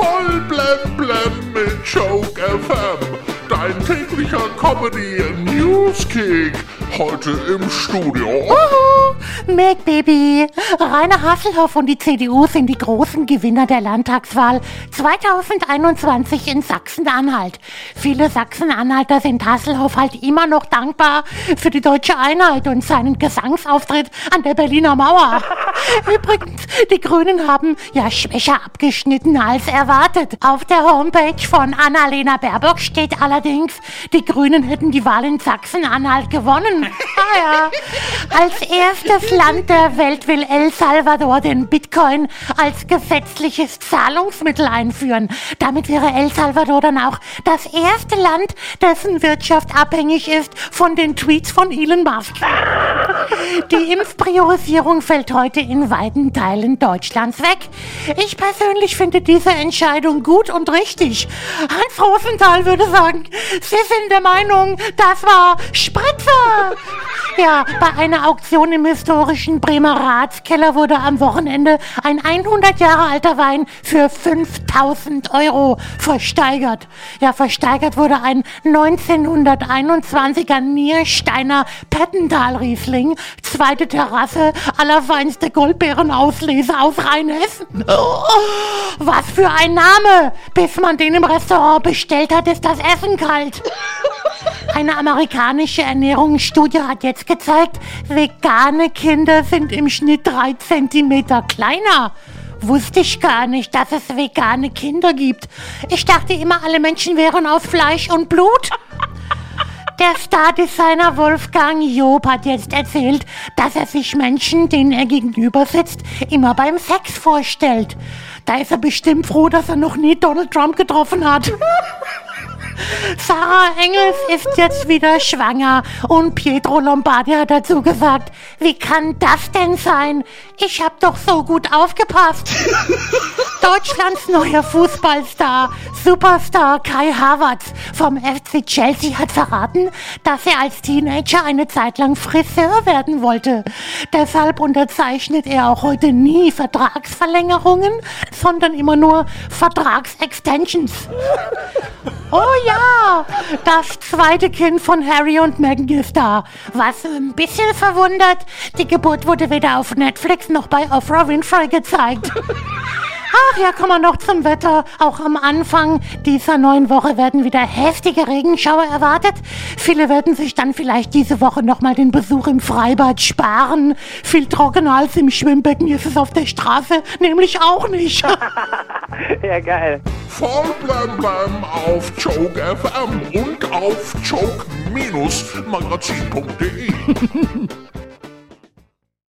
Voll blem blem mit Joke FM. Dein täglicher Comedy Newskick. Heute im Studio. Uhu, Mac Baby. Rainer Hasselhoff und die CDU sind die großen Gewinner der Landtagswahl 2021 in Sachsen-Anhalt. Viele Sachsen-Anhalter sind Hasselhoff halt immer noch dankbar für die deutsche Einheit und seinen Gesangsauftritt an der Berliner Mauer. Übrigens, die Grünen haben ja schwächer abgeschnitten als erwartet. Auf der Homepage von Annalena Baerbock steht allerdings, die Grünen hätten die Wahl in Sachsen-Anhalt gewonnen. Ah ja. Als erstes Land der Welt will El Salvador den Bitcoin als gesetzliches Zahlungsmittel einführen. Damit wäre El Salvador dann auch das erste Land, dessen Wirtschaft abhängig ist von den Tweets von Elon Musk. Die Impfpriorisierung fällt heute in weiten Teilen Deutschlands weg. Ich persönlich finde diese Entscheidung gut und richtig. Hans Rosenthal würde sagen, Sie sind der Meinung, das war Spritzer. Ja, bei einer Auktion im historischen Bremer Ratskeller wurde am Wochenende ein 100 Jahre alter Wein für 5000 Euro versteigert. Ja, versteigert wurde ein 1921er Niersteiner Pettental-Riesling, zweite Terrasse, allerfeinste Goldbeerenauslese aus Rheinhessen. Oh, was für ein Name! Bis man den im Restaurant bestellt hat, ist das Essen kalt. Eine amerikanische Ernährungsstudie hat jetzt gezeigt, vegane Kinder sind im Schnitt drei Zentimeter kleiner. Wusste ich gar nicht, dass es vegane Kinder gibt. Ich dachte immer, alle Menschen wären aus Fleisch und Blut. Der Stardesigner Wolfgang Job hat jetzt erzählt, dass er sich Menschen, denen er gegenüber sitzt, immer beim Sex vorstellt. Da ist er bestimmt froh, dass er noch nie Donald Trump getroffen hat. Sarah Engels ist jetzt wieder schwanger und Pietro Lombardi hat dazu gesagt, wie kann das denn sein? Ich hab doch so gut aufgepasst. Deutschlands neuer Fußballstar, Superstar Kai Havertz vom FC Chelsea hat verraten, dass er als Teenager eine Zeit lang Friseur werden wollte. Deshalb unterzeichnet er auch heute nie Vertragsverlängerungen, sondern immer nur Vertragsextensions. Oh ja, das zweite Kind von Harry und Meghan ist da. Was ein bisschen verwundert, die Geburt wurde weder auf Netflix noch bei Oprah Winfrey gezeigt. Ach ja, kommen wir noch zum Wetter. Auch am Anfang dieser neuen Woche werden wieder heftige Regenschauer erwartet. Viele werden sich dann vielleicht diese Woche nochmal den Besuch im Freibad sparen. Viel trockener als im Schwimmbecken ist es auf der Straße nämlich auch nicht. ja, geil. Voll blem blem auf Joke FM und auf joke-magazin.de.